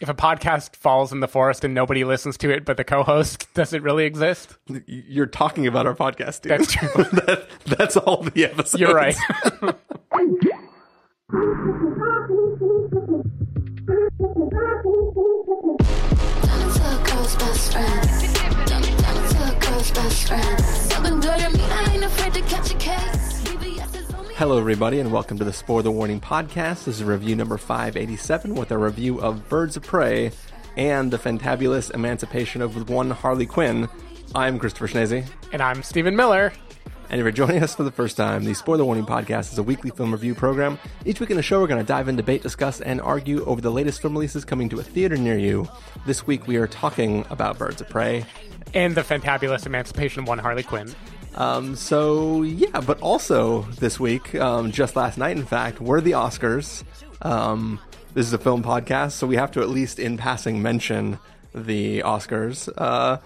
if a podcast falls in the forest and nobody listens to it but the co-host, does it really exist? You're talking about our podcast, dude. That's true. that, that's all the episodes. You're right. Hello, everybody, and welcome to the Spoiler Warning podcast. This is review number 587 with a review of Birds of Prey and the fantabulous emancipation of one Harley Quinn. I'm Christopher Schnese. and I'm Stephen Miller. And if you're joining us for the first time, the Spoiler Warning Podcast is a weekly film review program. Each week in the show, we're going to dive in, debate, discuss, and argue over the latest film releases coming to a theater near you. This week, we are talking about Birds of Prey. And the fantabulous emancipation of one Harley Quinn. Um, so, yeah, but also this week, um, just last night, in fact, were the Oscars. Um, this is a film podcast, so we have to at least in passing mention the Oscars. Uh,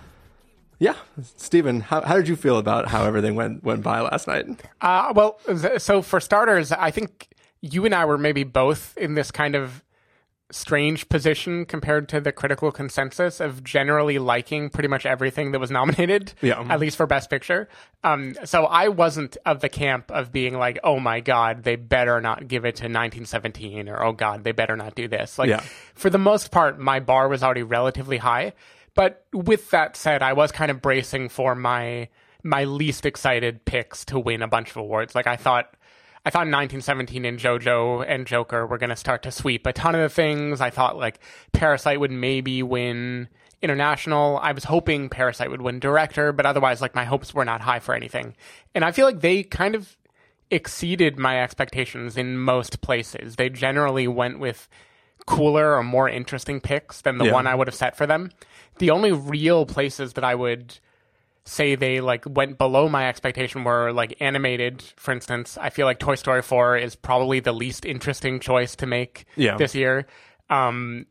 yeah, Stephen, how, how did you feel about how everything went went by last night? Uh, well, so for starters, I think you and I were maybe both in this kind of strange position compared to the critical consensus of generally liking pretty much everything that was nominated, Yeah. at least for Best Picture. Um, so I wasn't of the camp of being like, oh my God, they better not give it to 1917, or oh God, they better not do this. Like, Yeah. for the most part, my bar was already relatively high. But with that said, I was kind of bracing for my my least excited picks to win a bunch of awards. Like I thought I thought 1917 and JoJo and Joker were going to start to sweep a ton of the things. I thought like Parasite would maybe win international. I was hoping Parasite would win director, but otherwise like my hopes were not high for anything. And I feel like they kind of exceeded my expectations in most places. They generally went with cooler or more interesting picks than the Yeah. one I would have set for them. The only real places that I would say they like went below my expectation were like animated, for instance. I feel like Toy Story 4 is probably the least interesting choice to make Yeah. this year. Um,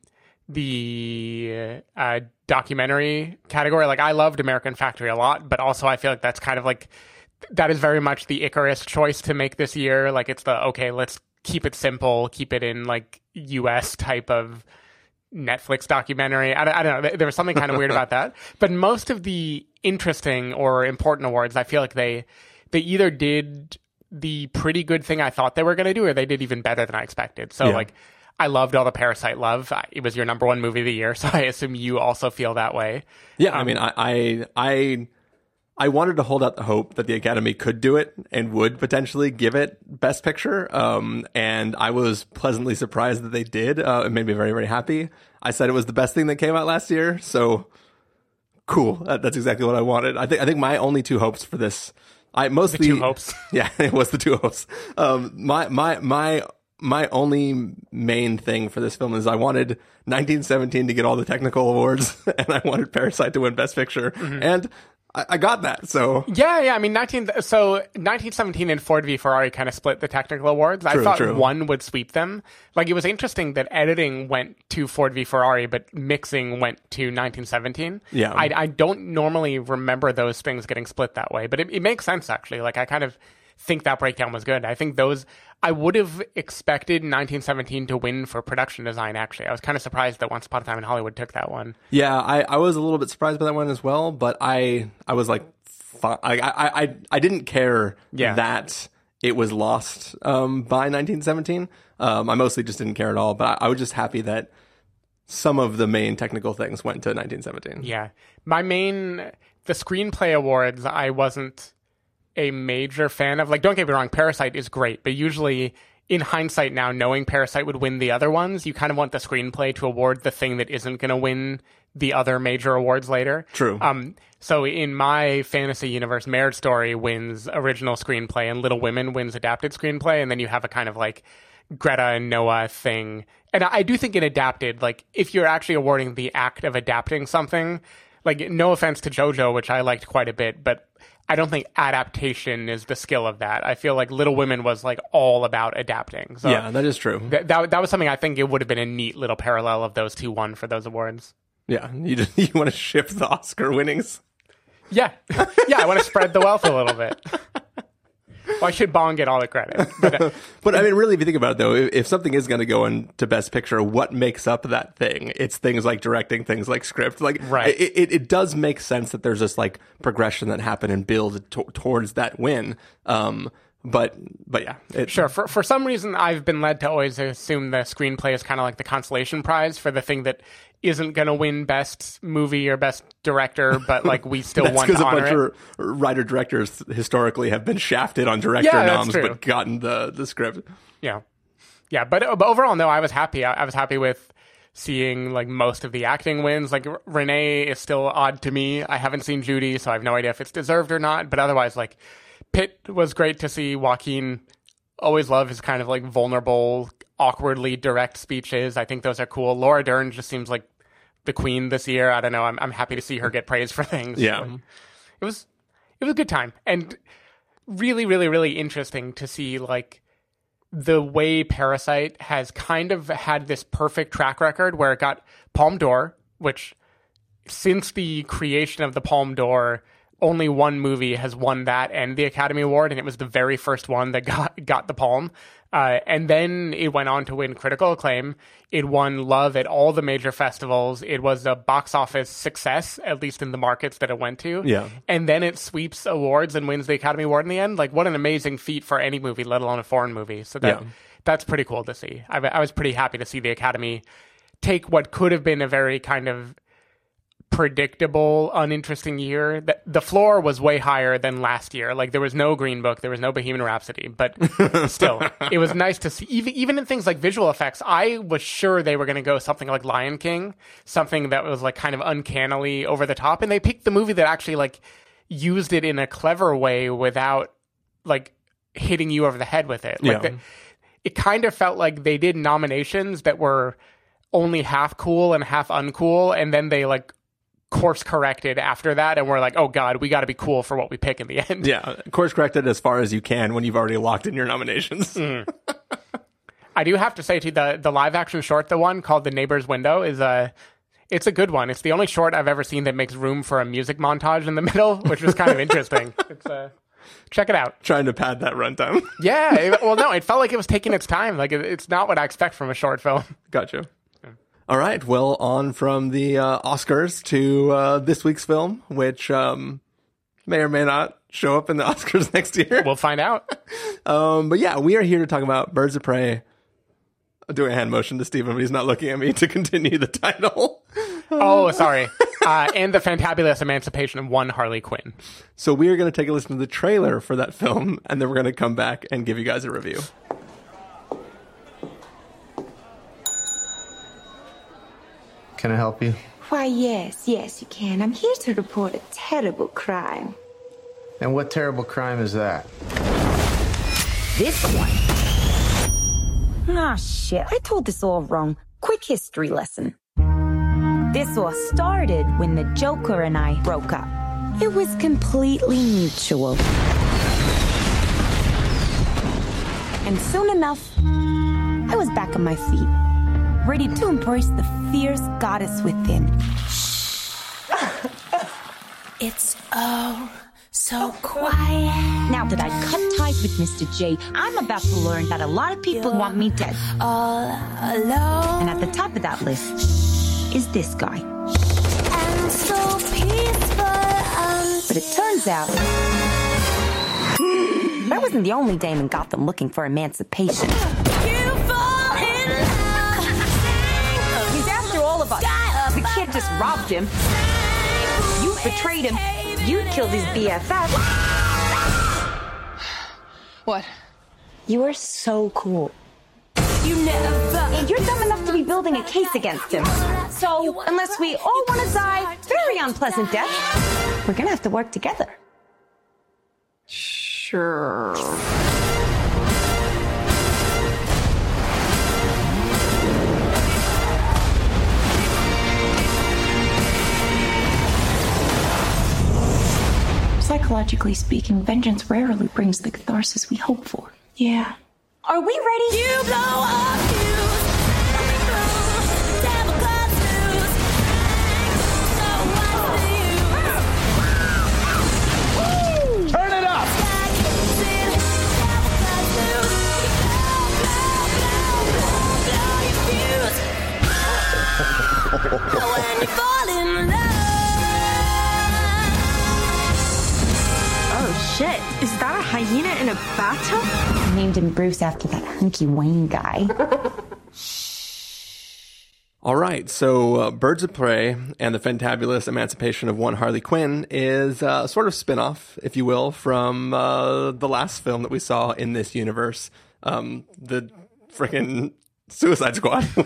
the uh, documentary category, like I loved American Factory a lot, but also I feel like that's kind of like that is very much the Icarus choice to make this year. Like it's the okay, let's keep it simple, keep it in like US type of Netflix documentary. I, don't- I don't know. There was something kind of weird about that. But most of the interesting or important awards, I feel like they they either did the pretty good thing I thought they were going to do, or they did even better than I expected. So Yeah. like. I loved all the Parasite love. It was your number one movie of the year, so I assume you also feel that way. Yeah, I um, mean, I, I, I, I wanted to hold out the hope that the Academy could do it and would potentially give it Best Picture. Um, and I was pleasantly surprised that they did. Uh, it made me very, very happy. I said it was the best thing that came out last year, so cool. That, that's exactly what I wanted. I think, I think my only two hopes for this, I mostly two hopes. Yeah, it was the two hopes. Um, my, my, my. My only main thing for this film is I wanted 1917 to get all the technical awards, and I wanted Parasite to win Best Picture, Mm-hmm. and I, I got that. So Yeah, yeah. I mean, nineteen. So nineteen seventeen and Ford v Ferrari kind of split the technical awards. I thought true. one would sweep them. Like it was interesting that editing went to Ford v Ferrari, but mixing went to nineteen seventeen. Yeah. I, I don't normally remember those things getting split that way, but it, it makes sense actually. Like I kind of think that breakdown was good. I think those. I would have expected 1917 to win for production design. Actually, I was kind of surprised that Once Upon a Time in Hollywood took that one. yeah, I, I was a little bit surprised by that one as well, but I I was like, I I I, I didn't care Yeah. that it was lost um, by 1917. Um, I mostly just didn't care at all, but I, I was just happy that some of the main technical things went to 1917. Yeah. My main the screenplay awards I wasn't a major fan of. Like don't get me wrong, Parasite is great, but usually in hindsight now knowing Parasite would win the other ones, you kind of want the screenplay to award the thing that isn't going to win the other major awards later. True. Um so in my fantasy universe, Marriage Story wins original screenplay and Little Women wins adapted screenplay and then you have a kind of like Greta and Noah thing. And I I do think in adapted, like if you're actually awarding the act of adapting something, like no offense to JoJo, which I liked quite a bit, but I don't think adaptation is the skill of that. I feel like Little Women was like all about adapting. So Yeah, that is true. th- that that was something I think it would have been a neat little parallel of those two won for those awards. Yeah, you just, you want to shift the Oscar winnings. Yeah, yeah. I want to spread the wealth a little bit. Why should Bong get all the credit? But, uh, But I mean, really, if you think about it, though, if, if something is going to go into Best Picture, what makes up that thing? It's things like directing, things like script. Like, Right. It, it, it does make sense that there's this like progression that happened and build to, towards that win. Um, but but yeah, it, Sure. For for some reason, I've been led to always assume the screenplay is kind of like the consolation prize for the thing that isn't going to win best movie or best director, but like we still want because to a bunch it. of writer directors historically have been shafted on director Yeah, noms, but gotten the the script. Yeah, yeah. But, but overall, no, I was happy. I, I was happy with seeing like most of the acting wins. Like Renee is still odd to me. I haven't seen Judy, so I have no idea if it's deserved or not. But otherwise, like Pitt was great to see. Joaquin always love his kind of like vulnerable, awkwardly direct speeches. I think those are cool. Laura Dern just seems like the queen this year. I don't know. I'm I'm happy to see her get praised for things. Yeah. It was it was a good time and really really really interesting to see like the way Parasite has kind of had this perfect track record where it got Palme d'Or, which since the creation of the Palme d'Or, only one movie has won that and the Academy Award, and it was the very first one that got got the Palm. Uh, and then it went on to win critical acclaim. It won love at all the major festivals. It was a box office success, at least in the markets that it went to. Yeah. And then it sweeps awards and wins the Academy Award in the end. Like, what an amazing feat for any movie, let alone a foreign movie. So that Yeah. that's pretty cool to see. I, I was pretty happy to see the Academy take what could have been a very kind of predictable, uninteresting year. The, the floor was way higher than last year. Like there was no Green Book, there was no Bohemian Rhapsody, but still, it was nice to see. Even even in things like visual effects, I was sure they were going to go something like Lion King, something that was like kind of uncannily over the top, and they picked the movie that actually like used it in a clever way without like hitting you over the head with it. Like Yeah. the- it kind of felt like they did nominations that were only half cool and half uncool, and then they like course corrected after that, and we're like, oh god, we got to be cool for what we pick in the end. Yeah, course corrected as far as you can when you've already locked in your nominations. Mm. I do have to say, too, the the live action short, the one called "The Neighbor's Window," is a it's a good one. It's the only short I've ever seen that makes room for a music montage in the middle, which was kind of interesting. It's uh, check it out. Trying to pad that runtime. Yeah, it- well, no, it felt like it was taking its time. Like it, it's not what I expect from a short film. Gotcha. All right. Well, on from the uh, Oscars to uh, this week's film, which um, may or may not show up in the Oscars next year. We'll find out. Um, but yeah, we are here to talk about Birds of Prey. I'm doing a hand motion to Stephen, but he's not looking at me to continue the title. Oh, sorry. Uh, and the fantabulous emancipation of one Harley Quinn. So we are going to take a listen to the trailer for that film, and then we're going to come back and give you guys a review. Can I help you? Why, yes, yes, you can. I'm here to report a terrible crime. And what terrible crime is that? This one. Ah, shit. I told this all wrong. Quick history lesson. This all started when the Joker and I broke up. It was completely mutual. And soon enough, I was back on my feet, ready to embrace the fierce goddess within. It's oh so quiet. Now that I cut ties with Mr. J, I'm about to learn that a lot of people want me dead. All alone And at the top of that list is this guy. and so peaceful. But it turns out that wasn't the only dame in Gotham looking for emancipation. Just robbed him. You betrayed him. You killed his BFF. What? You are so cool. You never. And you're dumb enough to be building a case against him. So, unless we all want to die very unpleasant deaths, we're gonna have to work together. Sure. Psychologically speaking, vengeance rarely brings the catharsis we hope for. Yeah. Are we ready? You blow up. Turn it up! Shit, is that a hyena in a bathtub? I named him Bruce after that hunky Wayne guy. All right, so uh, Birds of Prey and the Fantabulous Emancipation of One Harley Quinn is uh, sort of spin-off, if you will, from uh, the last film that we saw in this universe, um, the freaking Suicide Squad.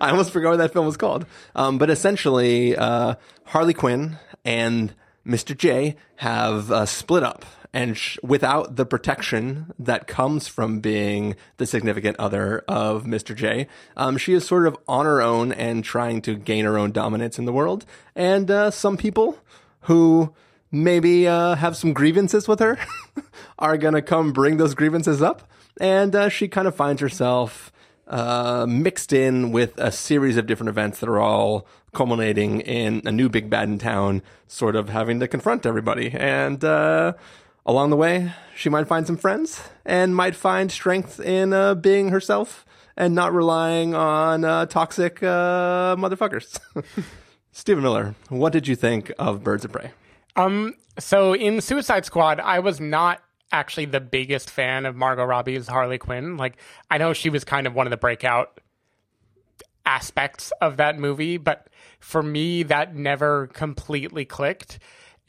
I almost forgot what that film was called. Um, but essentially, uh, Harley Quinn and Mr. J have uh, split up. And sh- without the protection that comes from being the significant other of Mr. J, um, she is sort of on her own and trying to gain her own dominance in the world. And uh, some people who maybe uh, have some grievances with her are going to come bring those grievances up. And uh, she kind of finds herself uh, mixed in with a series of different events that are all culminating in a new big bad in town, sort of having to confront everybody. And uh, along the way, she might find some friends and might find strength in uh, being herself and not relying on uh, toxic uh, motherfuckers. Stephen Miller, what did you think of Birds of Prey? Um, so in Suicide Squad, I was not actually the biggest fan of Margot Robbie's Harley Quinn. Like, I know she was kind of one of the breakout aspects of that movie, but for me, that never completely clicked.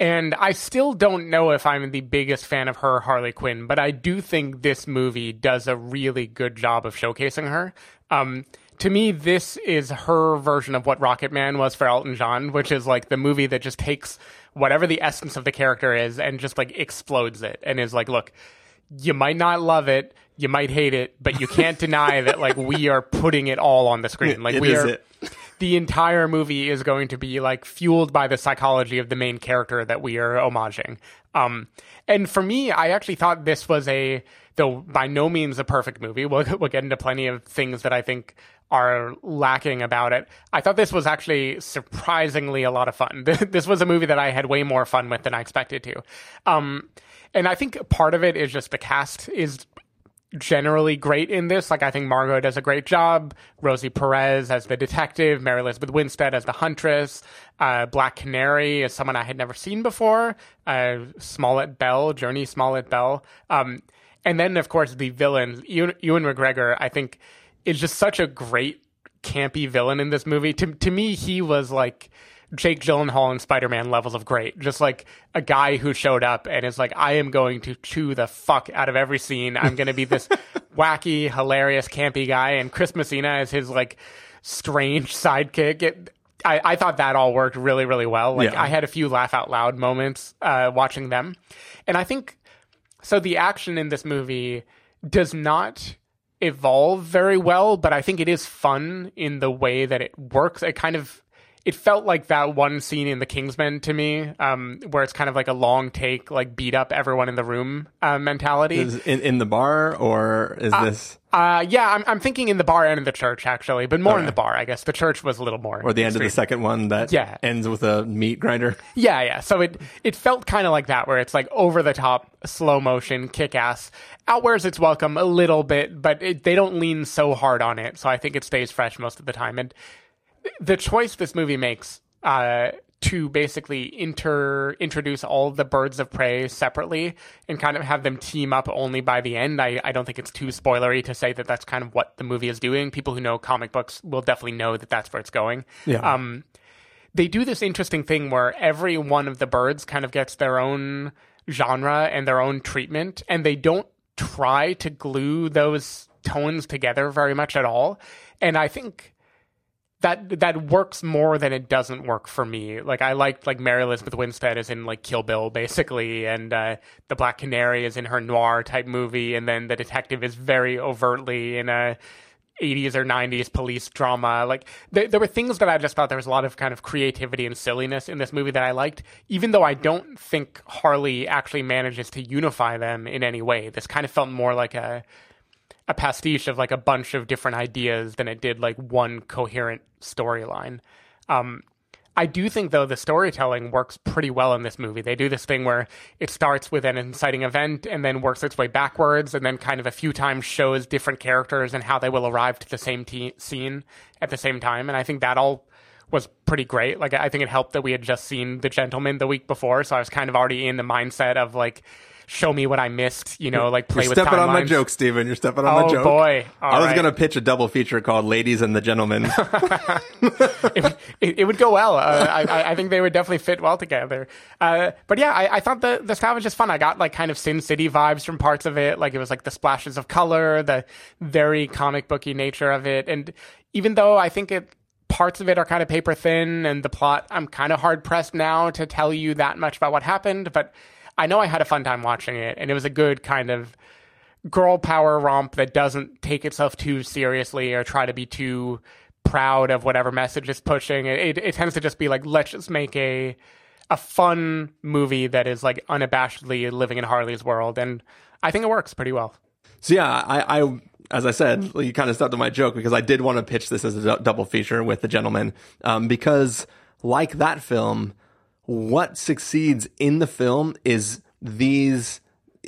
And I still don't know if I'm the biggest fan of her Harley Quinn, but I do think this movie does a really good job of showcasing her. Um, to me, this is her version of what Rocket Man was for Elton John, which is like the movie that just takes whatever the essence of the character is and just like explodes it and is like, look, you might not love it, you might hate it, but you can't deny that like we are putting it all on the screen. Like It we is are it. The entire movie is going to be like fueled by the psychology of the main character that we are homaging. Um, and for me, I actually thought this was a, though by no means a perfect movie. We'll, we'll get into plenty of things that I think are lacking about it. I thought this was actually surprisingly a lot of fun. This was a movie that I had way more fun with than I expected to. Um, and I think part of it is just the cast is generally great in this. Like I think Margot does a great job. Rosie Perez as the detective, Mary Elizabeth Winstead as the huntress, uh, Black Canary is someone I had never seen before. Uh, Smollett Bell, Jurnee Smollett Bell. Um, and then of course the villain, Ewan, Ewan McGregor, I think is just such a great campy villain in this movie. To to me, he was like Jake Gyllenhaal and Spider Man levels of great. Just like a guy who showed up and is like, I am going to chew the fuck out of every scene. I'm going to be this wacky, hilarious, campy guy. And Chris Messina is his like strange sidekick. It, I, I thought that all worked really, really well. Like Yeah. I had a few laugh out loud moments uh, watching them, and I think so. The action in this movie does not evolve very well, but I think it is fun in the way that it works. It kind of it felt like that one scene in The Kingsman to me, um, where it's kind of like a long take, like beat up everyone in the room uh, mentality. Is in, in the bar or is this Uh, yeah, I'm, I'm thinking in the bar and in the church actually, but more in the bar, I guess. The church was a little more. or the end of the second one that Yeah. ends with a meat grinder? Yeah, yeah. So it it felt kind of like that, where it's like over the top, slow motion, kick ass. Outwears its welcome a little bit, but it, they don't lean so hard on it. So I think it stays fresh most of the time. And the choice this movie makes uh, to basically inter introduce all the birds of prey separately and kind of have them team up only by the end. I, I don't think it's too spoilery to say that that's kind of what the movie is doing. People who know comic books will definitely know that that's where it's going. Yeah. Um, they do this interesting thing where every one of the birds kind of gets their own genre and their own treatment, and they don't try to glue those tones together very much at all. And I think that that works more than it doesn't work for me. Like I liked like Mary Elizabeth Winstead is in like Kill Bill basically, and uh, the Black Canary is in her noir type movie, and then the detective is very overtly in a 80s or 90s police drama. Like there, there were things that I just thought there was a lot of kind of creativity and silliness in this movie that I liked, even though I don't think Harley actually manages to unify them in any way. This kind of felt more like a a pastiche of like a bunch of different ideas than it did like one coherent storyline. Um, I do think though the storytelling works pretty well in this movie. They do this thing where it starts with an inciting event and then works its way backwards, and then kind of a few times shows different characters and how they will arrive to the same te- scene at the same time. And I think that all was pretty great. Like I think it helped that we had just seen The Gentlemen the week before, so I was kind of already in the mindset of like show me what I missed, you know, like play You're with stepping on my joke, Steven. You're stepping on Oh, my joke. Oh boy. All I was right. going to pitch a double feature called Ladies and the Gentlemen." it, it, it would go well. Uh, I, I- I think they would definitely fit well together. Uh, but yeah, I, I thought the the style was just fun. I got like kind of Sin City vibes from parts of it. Like it was like the splashes of color, the very comic booky nature of it, and even though I think it parts of it are kind of paper thin and the plot I'm kind of hard pressed now to tell you that much about what happened, but I know I had a fun time watching it and it was a good kind of girl power romp that doesn't take itself too seriously or try to be too proud of whatever message it's pushing. It, it, it tends to just be like, let's just make a a fun movie that is like unabashedly living in Harley's world, and I think it works pretty well. So yeah, I, I as I said, you kind of stepped on my joke because I did want to pitch this as a double feature with the gentlemen, um, because like that film, what succeeds in the film is these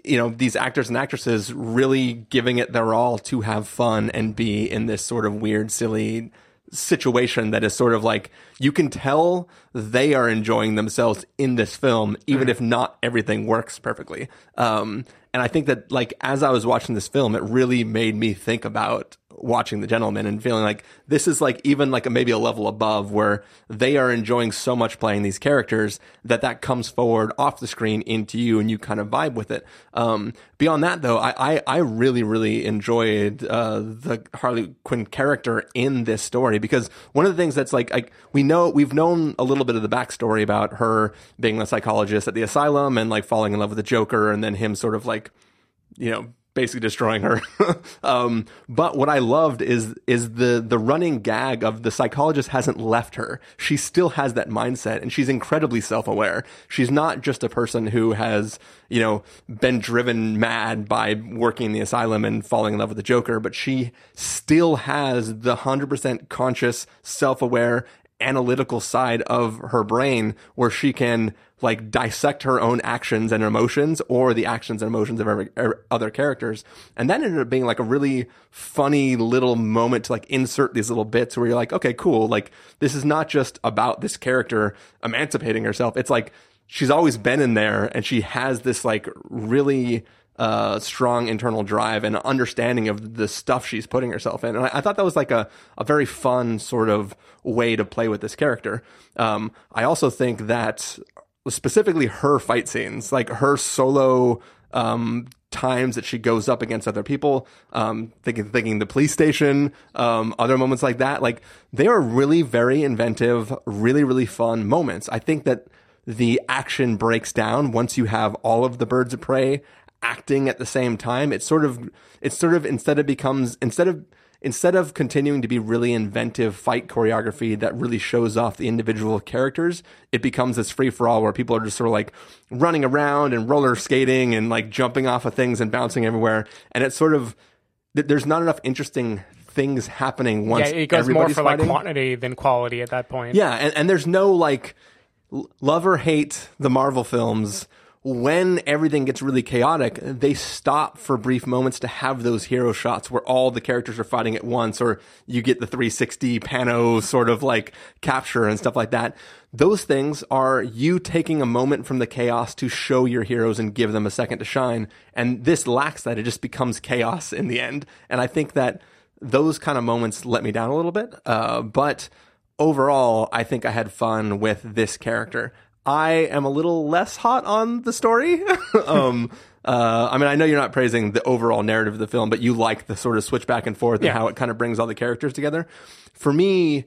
you know these actors and actresses really giving it their all to have fun and be in this sort of weird silly situation that is sort of like you can tell they are enjoying themselves in this film even if not everything works perfectly. Um and i think that like as i was watching this film it really made me think about watching the gentlemen and feeling like this is like even like a, maybe a level above where they are enjoying so much playing these characters that that comes forward off the screen into you and you kind of vibe with it. Um beyond that though i i, I really really enjoyed uh the harley quinn character in this story because one of the things that's like like we know we've known a little bit of the backstory about her being a psychologist at the asylum and like falling in love with the joker and then him sort of like you know basically destroying her. Um but what i loved is is the the running gag of the psychologist hasn't left her. She still has that mindset and she's incredibly self-aware. She's not just a person who has you know been driven mad by working in the asylum and falling in love with the joker but she still has the 100% conscious self-aware analytical side of her brain where she can like dissect her own actions and emotions or the actions and emotions of every, er, other characters. And that ended up being like a really funny little moment to like insert these little bits where you're like, okay, cool. Like this is not just about this character emancipating herself. It's like she's always been in there and she has this like really uh, strong internal drive and understanding of the stuff she's putting herself in. And I, I thought that was like a, a very fun sort of way to play with this character. Um, I also think that specifically her fight scenes, like her solo, um, times that she goes up against other people, um, thinking, thinking the police station, um, other moments like that, like they are really very inventive, really, really fun moments. I think that the action breaks down once you have all of the birds of prey acting at the same time. It's sort of, it's sort of instead it becomes, instead of, instead of continuing to be really inventive fight choreography that really shows off the individual characters, it becomes this free for all where people are just sort of like running around and roller skating and like jumping off of things and bouncing everywhere. And it's sort of, there's not enough interesting things happening once yeah, it goes more for fighting. like quantity than quality at that point. Yeah, and, and there's no like love or hate the Marvel films. When everything gets really chaotic, they stop for brief moments to have those hero shots where all the characters are fighting at once, or you get the 360 pano sort of like capture and stuff like that. Those things are you taking a moment from the chaos to show your heroes and give them a second to shine. And this lacks that. It just becomes chaos in the end. And I think that those kind of moments let me down a little bit. Uh, but overall, I think I had fun with this character. I am a little less hot on the story. um, uh, I mean, I know you're not praising the overall narrative of the film, but you like the sort of switch back and forth and how it kind of brings all the characters together. For me,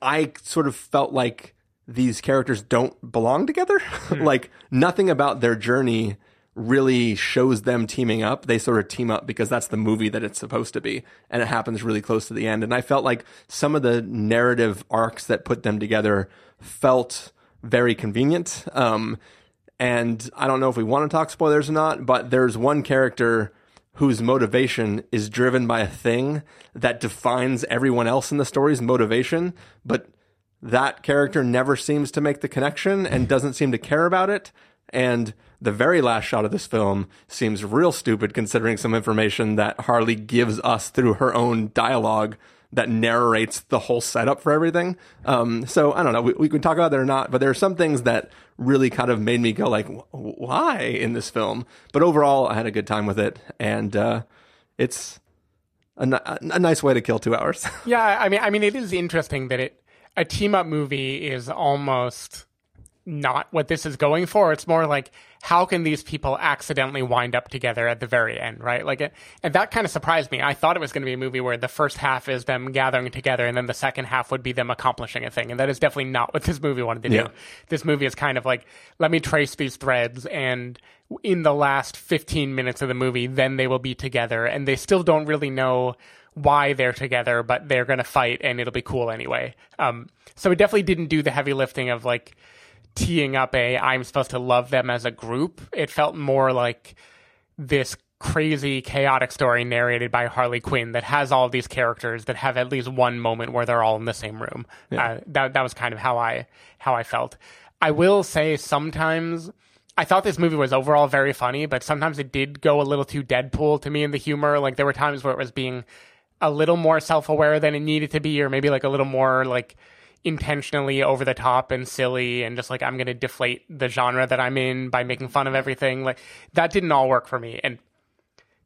I sort of felt like these characters don't belong together. like nothing about their journey really shows them teaming up. They sort of team up because that's the movie that it's supposed to be. And it happens really close to the end. And I felt like some of the narrative arcs that put them together felt very convenient. Um, and I don't know if we want to talk spoilers or not, but there's one character whose motivation is driven by a thing that defines everyone else in the story's motivation, but that character never seems to make the connection and doesn't seem to care about it. And the very last shot of this film seems real stupid considering some information that Harley gives us through her own dialogue that narrates the whole setup for everything. Um, so I don't know. We, we can talk about it or not, but there are some things that really kind of made me go like, "Wh- why in this film? But overall, I had a good time with it, and uh, it's a, a nice way to kill two hours. Yeah, I mean, I mean, it is interesting that it a team up movie is almost not what this is going for. It's more like how can these people accidentally wind up together at the very end, right? Like, it, and that kind of surprised me. I thought it was going to be a movie where the first half is them gathering together, and then the second half would be them accomplishing a thing, and that is definitely not what this movie wanted to do. This movie is kind of like let me trace these threads and. In the last 15 minutes of the movie, then they will be together, and they still don't really know why they're together, but they're going to fight and it'll be cool anyway. Um, so it definitely didn't do the heavy lifting of like teeing up a I'm supposed to love them as a group. It felt more like this crazy chaotic story narrated by Harley Quinn that has all of these characters that have at least one moment where they're all in the same room. Uh, that that was kind of how I how I felt. I will say sometimes I thought this movie was overall very funny, but sometimes it did go a little too Deadpool to me in the humor. Like there were times where it was being a little more self-aware than it needed to be, or maybe like a little more like intentionally over the top and silly, and just like I'm going to deflate the genre that I'm in by making fun of everything. Like that didn't all work for me, and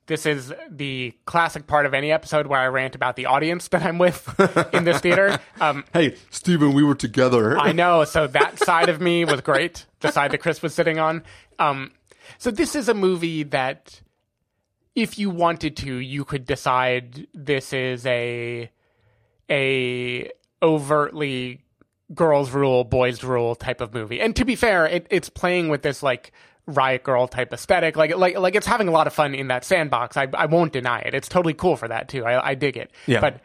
this is the classic part of any episode where I rant about the audience that I'm with in this theater. Um, hey, Stephen, we were together. I know. So that side of me was great. The side that Chris was sitting on. Um, so this is a movie that, if you wanted to, you could decide this is a a overtly girls rule, boys rule type of movie. And to be fair, it, it's playing with this like riot girl type aesthetic. Like like like it's having a lot of fun in that sandbox. I I won't deny it. It's totally cool for that too. I I dig it. Yeah. But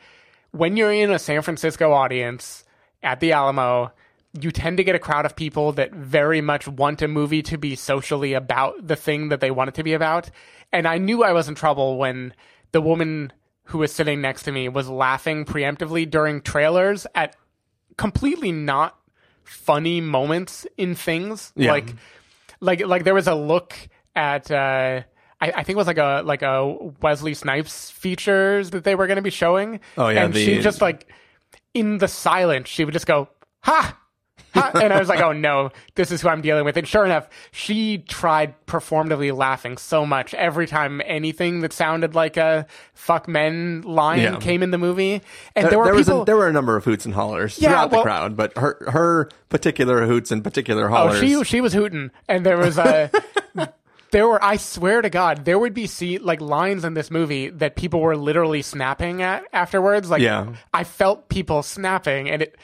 when you're in a San Francisco audience at the Alamo, you tend to get a crowd of people that very much want a movie to be socially about the thing that they want it to be about. And I knew I was in trouble when the woman who was sitting next to me was laughing preemptively during trailers at completely not funny moments in things. Yeah. Like like like there was a look at uh I, I think it was like a like a Wesley Snipes features that they were going to be showing. Oh, yeah, and the- she just like in the silence she would just go ha. Ha," and I was like, "Oh no, this is who I'm dealing with." And sure enough, she tried performatively laughing so much every time anything that sounded like a "fuck men" line Yeah. came in the movie. And there, there were there people. a, there were a number of hoots and hollers Yeah, throughout well- the crowd, but her her particular hoots and particular hollers. Oh, she she was hooting, and there was a. there were, I swear to God, there would be see like lines in this movie that people were literally snapping at afterwards. Like, Yeah. I felt people snapping, and it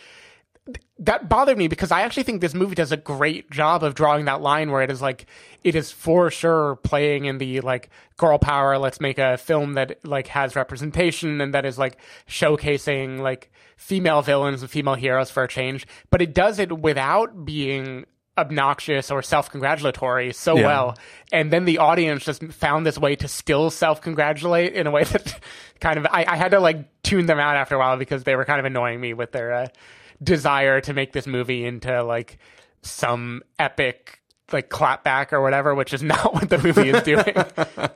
that bothered me because I actually think this movie does a great job of drawing that line where it is like it is for sure playing in the like girl power. Let's make a film that like has representation and that is like showcasing like female villains and female heroes for a change. But it does it without being obnoxious or self-congratulatory so Yeah. well and then the audience just found this way to still self-congratulate in a way that kind of I, I had to like tune them out after a while because they were kind of annoying me with their uh, desire to make this movie into like some epic like clapback or whatever which is not what the movie is doing.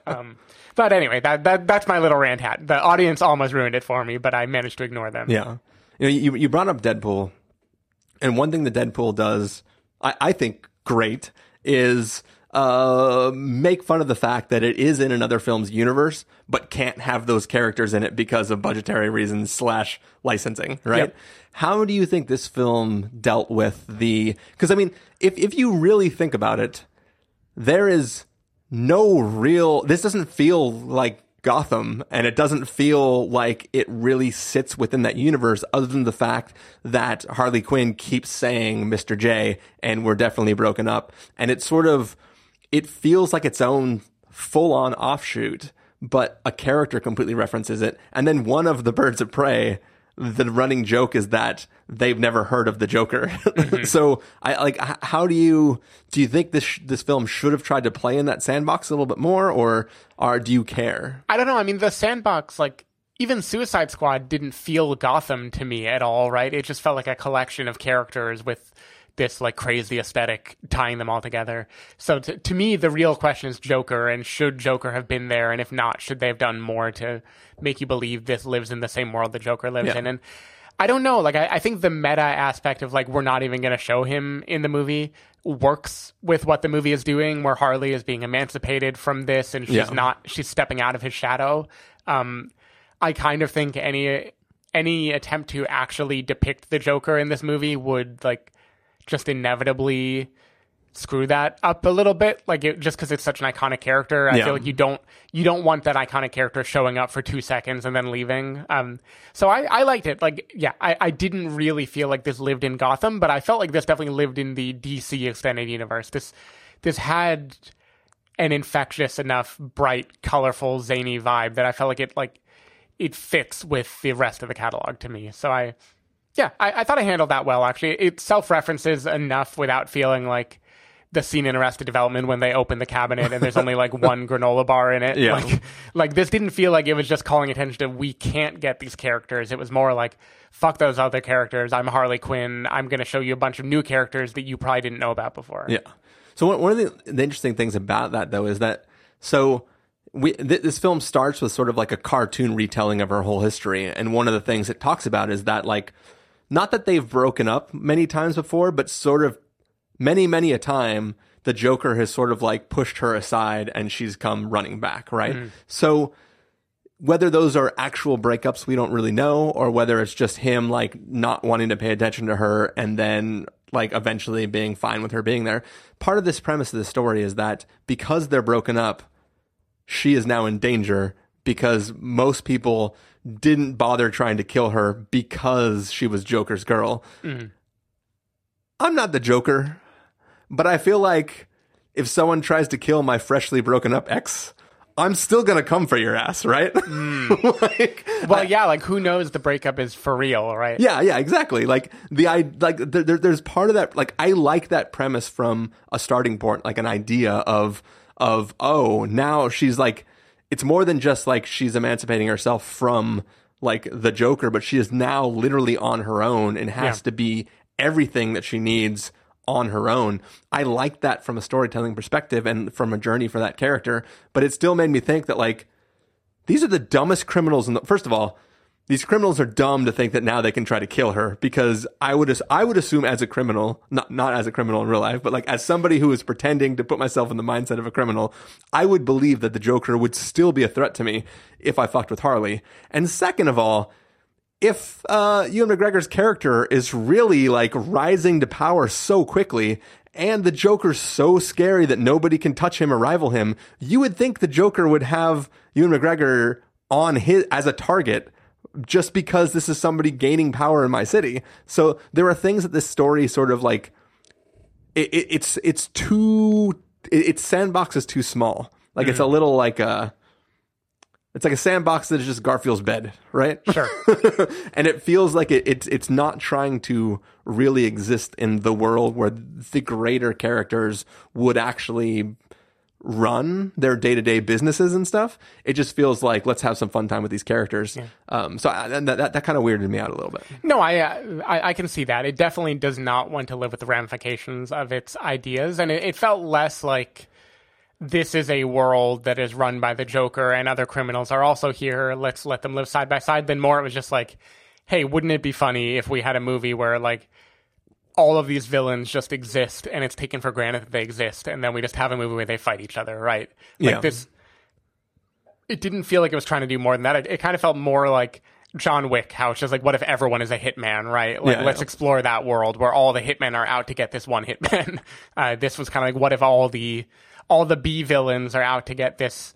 Um, but anyway that, that that's my little rant hat. The audience almost ruined it for me but i managed to ignore them. Yeah. You know, you, you brought up Deadpool, and one thing that Deadpool does, I, I think, great is uh, make fun of the fact that it is in another film's universe, but can't have those characters in it because of budgetary reasons slash licensing, right? Yep. How do you think this film dealt with the? Because I mean, if if you really think about it, there is no real this doesn't feel like Gotham and it doesn't feel like it really sits within that universe other than the fact that Harley Quinn keeps saying Mr. J and we're definitely broken up and it sort of it feels like its own full on offshoot but a character completely references it and then one of the birds of prey the running joke is that they've never heard of the Joker. Mm-hmm. so I like how do you do you think this this film should have tried to play in that sandbox a little bit more or are, do you care? I don't know. I mean, the sandbox, like even Suicide Squad, didn't feel Gotham to me at all. Right? It just felt like a collection of characters with this like crazy aesthetic tying them all together. So to, to me, the real question is Joker, and should Joker have been there, and if not, should they have done more to make you believe this lives in the same world that Joker lives Yeah. in? And I don't know. Like, I, I think the meta aspect of like we're not even going to show him in the movie works with what the movie is doing, where Harley is being emancipated from this, and she's Yeah. not. She's stepping out of his shadow. Um, I kind of think any any attempt to actually depict the Joker in this movie would like just inevitably screw that up a little bit like it, just because it's such an iconic character i Yeah. feel like you don't you don't want that iconic character showing up for two seconds and then leaving. Um so i i liked it. Like yeah i i didn't really feel like this lived in gotham but i felt like this definitely lived in the dc extended universe. This this had an infectious enough bright colorful zany vibe that i felt like it like it fits with the rest of the catalog to me. So i yeah, I, I thought I handled that well. Actually, it self references enough without feeling like the scene in Arrested Development when they open the cabinet and there's only like one granola bar in it. Yeah. Like, like this didn't feel like it was just calling attention to we can't get these characters. It was more like fuck those other characters. I'm Harley Quinn. I'm going to show you a bunch of new characters that you probably didn't know about before. Yeah. So one, one of the, the interesting things about that though is that so we th- this film starts with sort of like a cartoon retelling of her whole history, and one of the things it talks about is that like not that they've broken up many times before, but sort of many many a time the Joker has sort of like pushed her aside and she's come running back, right? Mm-hmm. So whether those are actual breakups, we don't really know, or whether it's just him like not wanting to pay attention to her and then like eventually being fine with her being there. Part of this premise of the story is that because they're broken up, she is now in danger because most people didn't bother trying to kill her because she was Joker's girl. Mm-hmm. I'm not the Joker, but I feel like if someone tries to kill my freshly broken up ex, I'm still gonna come for your ass, right? Mm. like, Well, yeah, like who knows the breakup is for real, right? yeah, yeah, exactly. Like the I like there, there- there's part of that. Like I like that premise from a starting point, like an idea of of oh now she's like it's more than just like she's emancipating herself from like the Joker, but she is now literally on her own and has Yeah. to be everything that she needs on her own. I like that from a storytelling perspective and from a journey for that character, but it still made me think that like these are the dumbest criminals in the first of all these criminals are dumb to think that now they can try to kill her because I would I would assume as a criminal not not as a criminal in real life but like as somebody who is pretending to put myself in the mindset of a criminal I would believe that the Joker would still be a threat to me if I fucked with Harley. And second of all if uh, Ewan McGregor's character is really like rising to power so quickly and the Joker's so scary that nobody can touch him or rival him, you would think the Joker would have Ewan McGregor on his as a target just because this is somebody gaining power in my city. So there are things that this story sort of like it, it, it's it's too it, its sandbox is too small. Like it's a mm-hmm. little like a it's like a sandbox that is just Garfield's bed, right? Sure. and it feels like it, it's it's not trying to really exist in the world where the greater characters would actually run their day to day businesses and stuff. It just feels like let's have some fun time with these characters. Um, so I, that that, that kind of weirded me out a little bit. No, I, uh, I I can see that. It definitely does not want to live with the ramifications of its ideas, and it, it felt less like this is a world that is run by the Joker and other criminals are also here. Let's let them live side by side. Than more, it was just like, hey, wouldn't it be funny if we had a movie where like all of these villains just exist and it's taken for granted that they exist, and then we just have a movie where they fight each other, right? Like Yeah. this it didn't feel like it was trying to do more than that. It, it kind of felt more like John Wick, how it's just like, what if everyone is a hitman, right? Like, Yeah, let's yeah. explore that world where all the hitmen are out to get this one hitman. Uh, this was kind of like, what if all the all the B villains are out to get this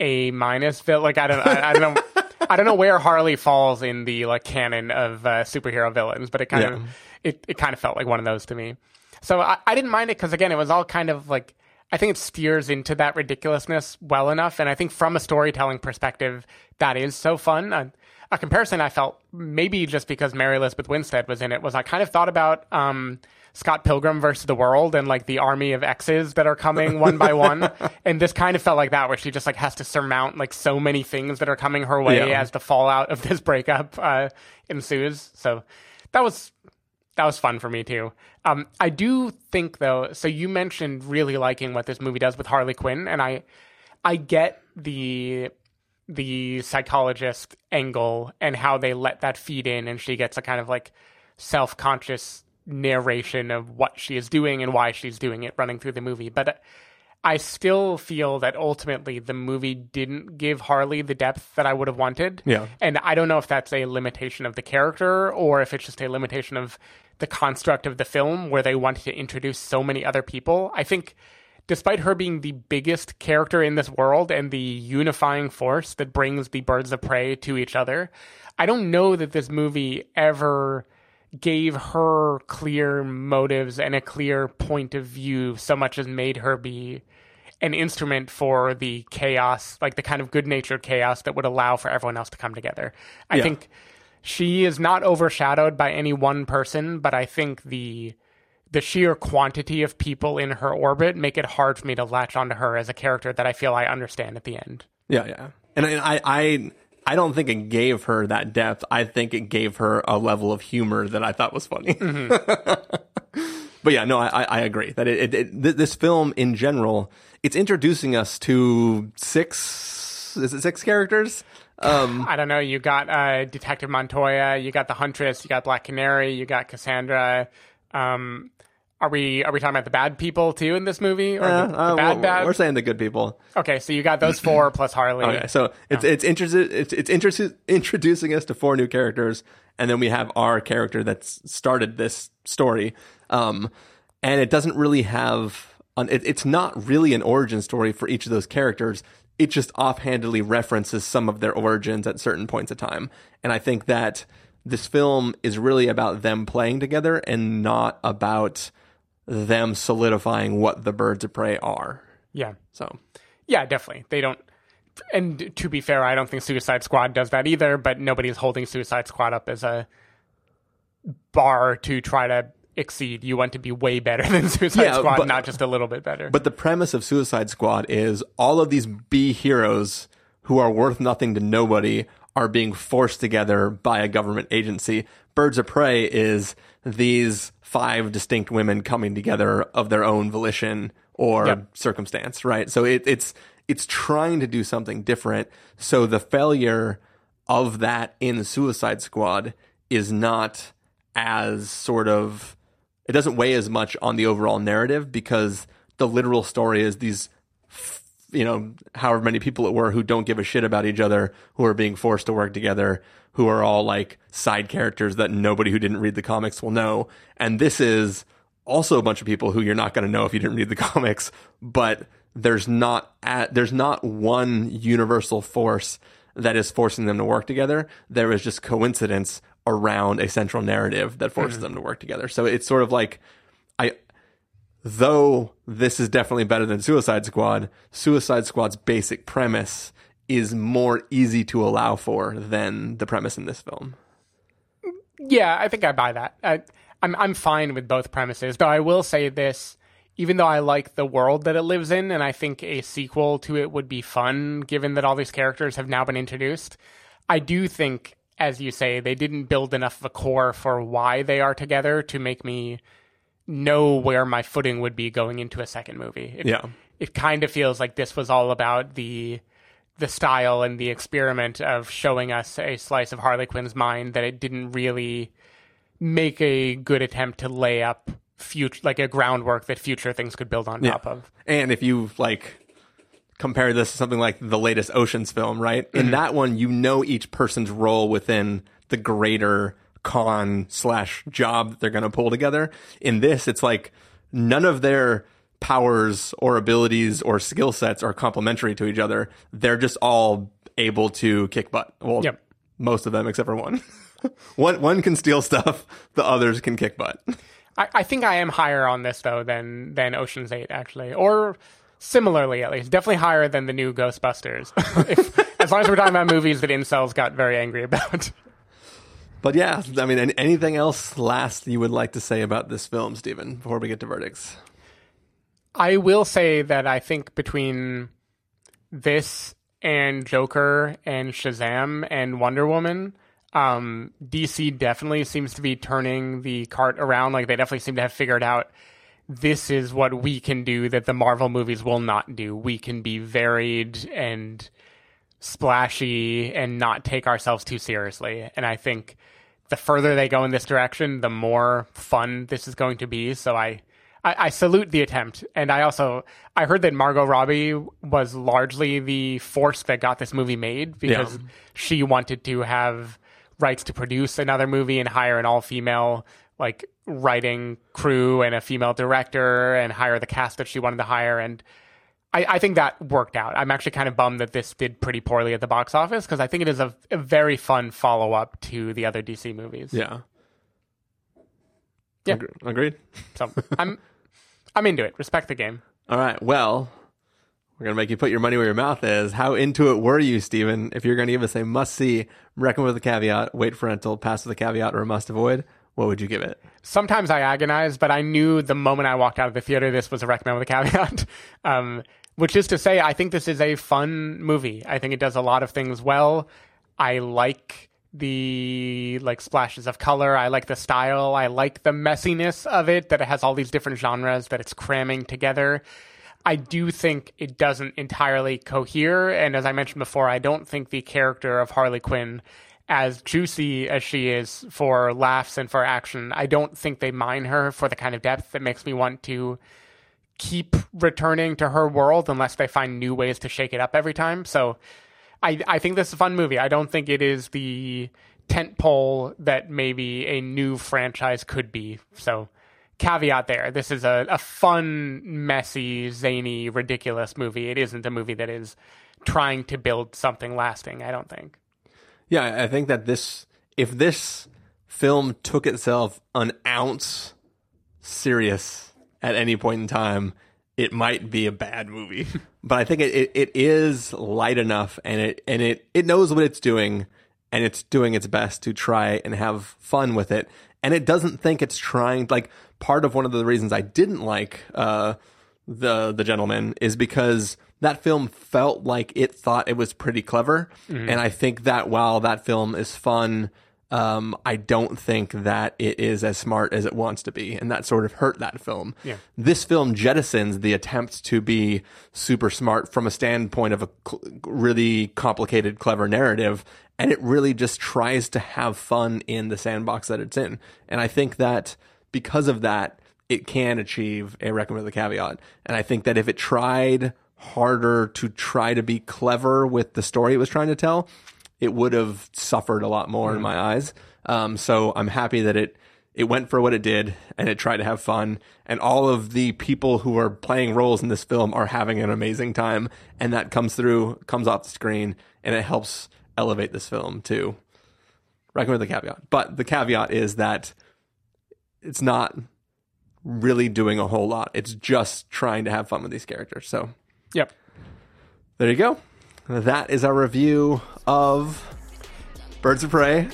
A minus villain? Like, I don't, I, I don't know. I don't know where Harley falls in the like canon of uh, superhero villains, but it kind Yeah. of it, it kind of felt like one of those to me. So I, I didn't mind it because again, it was all kind of like I think it steers into that ridiculousness well enough, and I think from a storytelling perspective, that is so fun. A, a comparison I felt maybe just because Mary Elizabeth Winstead was in it was I kind of thought about um, Scott Pilgrim versus the World and like the army of X's that are coming one by one, and this kind of felt like that where she just like has to surmount like so many things that are coming her way Yeah. as the fallout of this breakup uh, ensues. So that was that was fun for me too. Um, I do think though. So you mentioned really liking what this movie does with Harley Quinn, and I, I get the the psychologist angle and how they let that feed in, and she gets a kind of like self conscious narration of what she is doing and why she's doing it running through the movie. But I still feel that ultimately the movie didn't give Harley the depth that I would have wanted. Yeah. And I don't know if that's a limitation of the character or if it's just a limitation of the construct of the film where they wanted to introduce so many other people. I think despite her being the biggest character in this world and the unifying force that brings the birds of prey to each other, I don't know that this movie ever gave her clear motives and a clear point of view so much as made her be an instrument for the chaos, like the kind of good natured chaos that would allow for everyone else to come together. I Yeah. think she is not overshadowed by any one person, but I think the the sheer quantity of people in her orbit make it hard for me to latch onto her as a character that I feel I understand at the end. Yeah, yeah. And, I, I, I don't think it gave her that depth. I think it gave her a level of humor that I thought was funny. Mm-hmm. but yeah, no, I, I I agree that it, it, it, this film in general, it's introducing us to six, is it six characters? Um, I don't know. You got uh, Detective Montoya, you got the Huntress, you got Black Canary, you got Cassandra. Um, are we are we talking about the bad people too in this movie, or uh, the uh, bad we're, bad? we're saying the good people. Okay, so you got those four plus Harley. Okay, so it's it's interested it's it's interested introducing us to four new characters, and then we have our character that's started this story, um, and it doesn't really have an, it, it's not really an origin story for each of those characters. It just offhandedly references some of their origins at certain points of time, and I think that this film is really about them playing together and not about them solidifying what the birds of prey are. yeah, So yeah, definitely. They don't. And to be fair, I don't think Suicide Squad does that either. But nobody's holding Suicide Squad up as a bar to try to exceed. You want to be way better than Suicide Yeah, Squad, but- not just a little bit better. But the premise of Suicide Squad is all of these B heroes who are worth nothing to nobody are being forced together by a government agency. Birds of Prey is these five distinct women coming together of their own volition or Yep. circumstance, right? So it, it's it's trying to do something different. So the failure of that in Suicide Squad is not as sort of it doesn't weigh as much on the overall narrative because the literal story is these you know however many people it were who don't give a shit about each other who are being forced to work together who are all like side characters that nobody who didn't read the comics will know. And this is also a bunch of people who you're not going to know if you didn't read the comics but there's not at, there's not one universal force that is forcing them to work together. There is just coincidence around a central narrative that forces mm-hmm. them to work together so it's sort of like i though this is definitely better than Suicide Squad, Suicide Squad's basic premise is more easy to allow for than the premise in this film. Yeah, I think I buy that. I, I'm I'm fine with both premises, though I will say this: even though I like the world that it lives in, and I think a sequel to it would be fun, given that all these characters have now been introduced, I do think, as you say, they didn't build enough of a core for why they are together to make me know where my footing would be going into a second movie. It, Yeah. it kind of feels like this was all about the the style and the experiment of showing us a slice of Harley Quinn's mind that it didn't really make a good attempt to lay up future like a groundwork that future things could build on top of. And if you like compare this to something like the latest Ocean's film, right? In mm-hmm. that one, you know each person's role within the greater con slash job that they're going to pull together. In this, it's like none of their powers or abilities or skill sets are complementary to each other. They're just all able to kick butt. Well, Yep. most of them except for one. one one can steal stuff, the others can kick butt. I, I think I am higher on this though than than Ocean's Eight actually, or similarly at least, definitely higher than the new Ghostbusters. if, as long as we're talking about movies that incels got very angry about. But yeah, I mean, anything else last you would like to say about this film, Stephen, before we get to verdicts? I will say that I think between this and Joker and Shazam and Wonder Woman, Um, DC definitely seems to be turning the cart around. Like they definitely seem to have figured out this is what we can do that the Marvel movies will not do. We can be varied and splashy and not take ourselves too seriously. And I think the further they go in this direction, the more fun this is going to be. So I, I, I salute the attempt. And I also I heard that Margot Robbie was largely the force that got this movie made because Yeah. she wanted to have rights to produce another movie and hire an all female like writing crew and a female director and hire the cast that she wanted to hire and I, I think that worked out. I'm actually kind of bummed that this did pretty poorly at the box office because I think it is a, a very fun follow up to the other DC movies. Yeah. Yeah. Agreed. So I'm I'm into it. Respect the game. All right. Well, we're gonna make you put your money where your mouth is. How into it were you, Stephen? If you're gonna give us a must see, recommend with a caveat, wait for rental, pass with a caveat, or a must avoid, what would you give it? Sometimes I agonize, but I knew the moment I walked out of the theater this was a recommend with a caveat. Um, which is to say, I think this is a fun movie. I think it does a lot of things well. I like the like splashes of color. I like the style. I like the messiness of it that it has all these different genres that it's cramming together. I do think it doesn't entirely cohere, and as I mentioned before, I don't think the character of Harley Quinn, as juicy as she is for laughs and for action, I don't think they mine her for the kind of depth that makes me want to keep returning to her world unless they find new ways to shake it up every time. So I I think this is a fun movie. I don't think it is the tent pole that maybe a new franchise could be. So caveat there. This is a, a fun, messy, zany, ridiculous movie. It isn't a movie that is trying to build something lasting, I don't think. Yeah, I think that this, if this film took itself an ounce serious at any point in time, it might be a bad movie. but I think it, it, it is light enough and it and it, it knows what it's doing and it's doing its best to try and have fun with it. And it doesn't think it's trying like part of one of the reasons I didn't like uh the the gentlemen is because that film felt like it thought it was pretty clever. And i think that while that film is fun um, I don't think that it is as smart as it wants to be, and that sort of hurt that film. Yeah. This film jettisons the attempt to be super smart from a standpoint of a cl- really complicated, clever narrative, and it really just tries to have fun in the sandbox that it's in. And I think that because of that, it can achieve a recommend with a caveat. And I think that if it tried harder to try to be clever with the story it was trying to tell, it would have suffered a lot more in my eyes. Um, so I'm happy that it it went for what it did and it tried to have fun. And all of the people who are playing roles in this film are having an amazing time, and that comes through, comes off the screen, and it helps elevate this film too. Recommend the caveat, but the caveat is that it's not really doing a whole lot. It's just trying to have fun with these characters. So Yep. there you go. That is our review of Birds of Prey.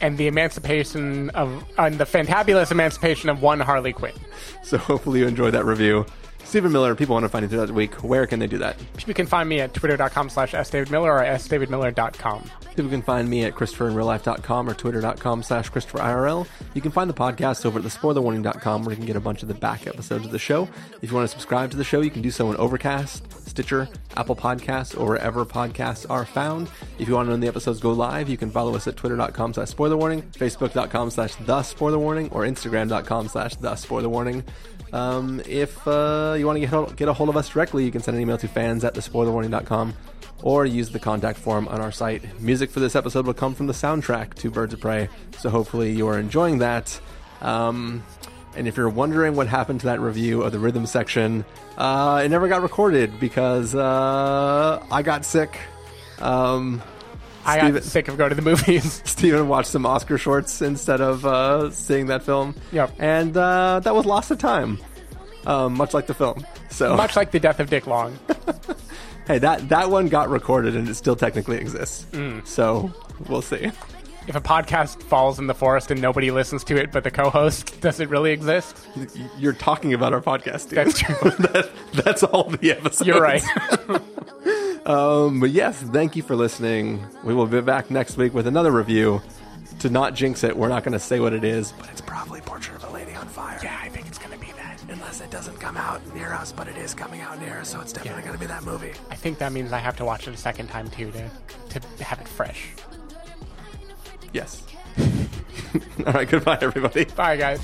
And the emancipation of, and the fantabulous emancipation of one Harley Quinn. So hopefully you enjoyed that review. Stephen Miller, people want to find you throughout the week. Where can they do that? You can find me at twitter.com slash sdavidmiller or sdavidmiller.com. People can find me at ChristopherInRealLife.com or Twitter.com slash ChristopherIRL. You can find the podcast over at TheSpoilerWarning.com where you can get a bunch of the back episodes of the show. If you want to subscribe to the show, you can do so on Overcast, Stitcher, Apple Podcasts, or wherever podcasts are found. If you want to know when the episodes go live, you can follow us at Twitter.com slash SpoilerWarning, Facebook.com slash The Spoiler Warning, or Instagram.com slash The Spoiler Warning. Um, if uh, you want to get, get a hold of us directly, you can send an email to fans at thespoilerwarning.com or use the contact form on our site. Music for this episode will come from the soundtrack to Birds of Prey, so hopefully you are enjoying that. Um, and if you're wondering what happened to that review of the rhythm section, uh, it never got recorded because uh, I got sick. Um, I Stephen- got sick of going to the movies. Stephen watched some Oscar shorts instead of uh, seeing that film. Yep. And uh, that was lost of time, um, much like the film. So, Much like the death of Dick Long. hey, that, that one got recorded and it still technically exists. Mm. So, we'll see. If a podcast falls in the forest and nobody listens to it but the co-host, does it really exist? You're talking about our podcast, dude. That's true. that, that's all the episodes. You're right. Um, but yes, thank you for listening. We will be back next week with another review to not jinx it, we're not going to say what it is, but it's probably Portrait of a Lady on Fire. Yeah, I think it's gonna be that. Unless it doesn't come out near us, but it is coming out near us, so it's definitely Yeah. going to be that movie. I think that means I have to watch it a second time too to to have it fresh. Yes. All right, goodbye, everybody. Bye, guys.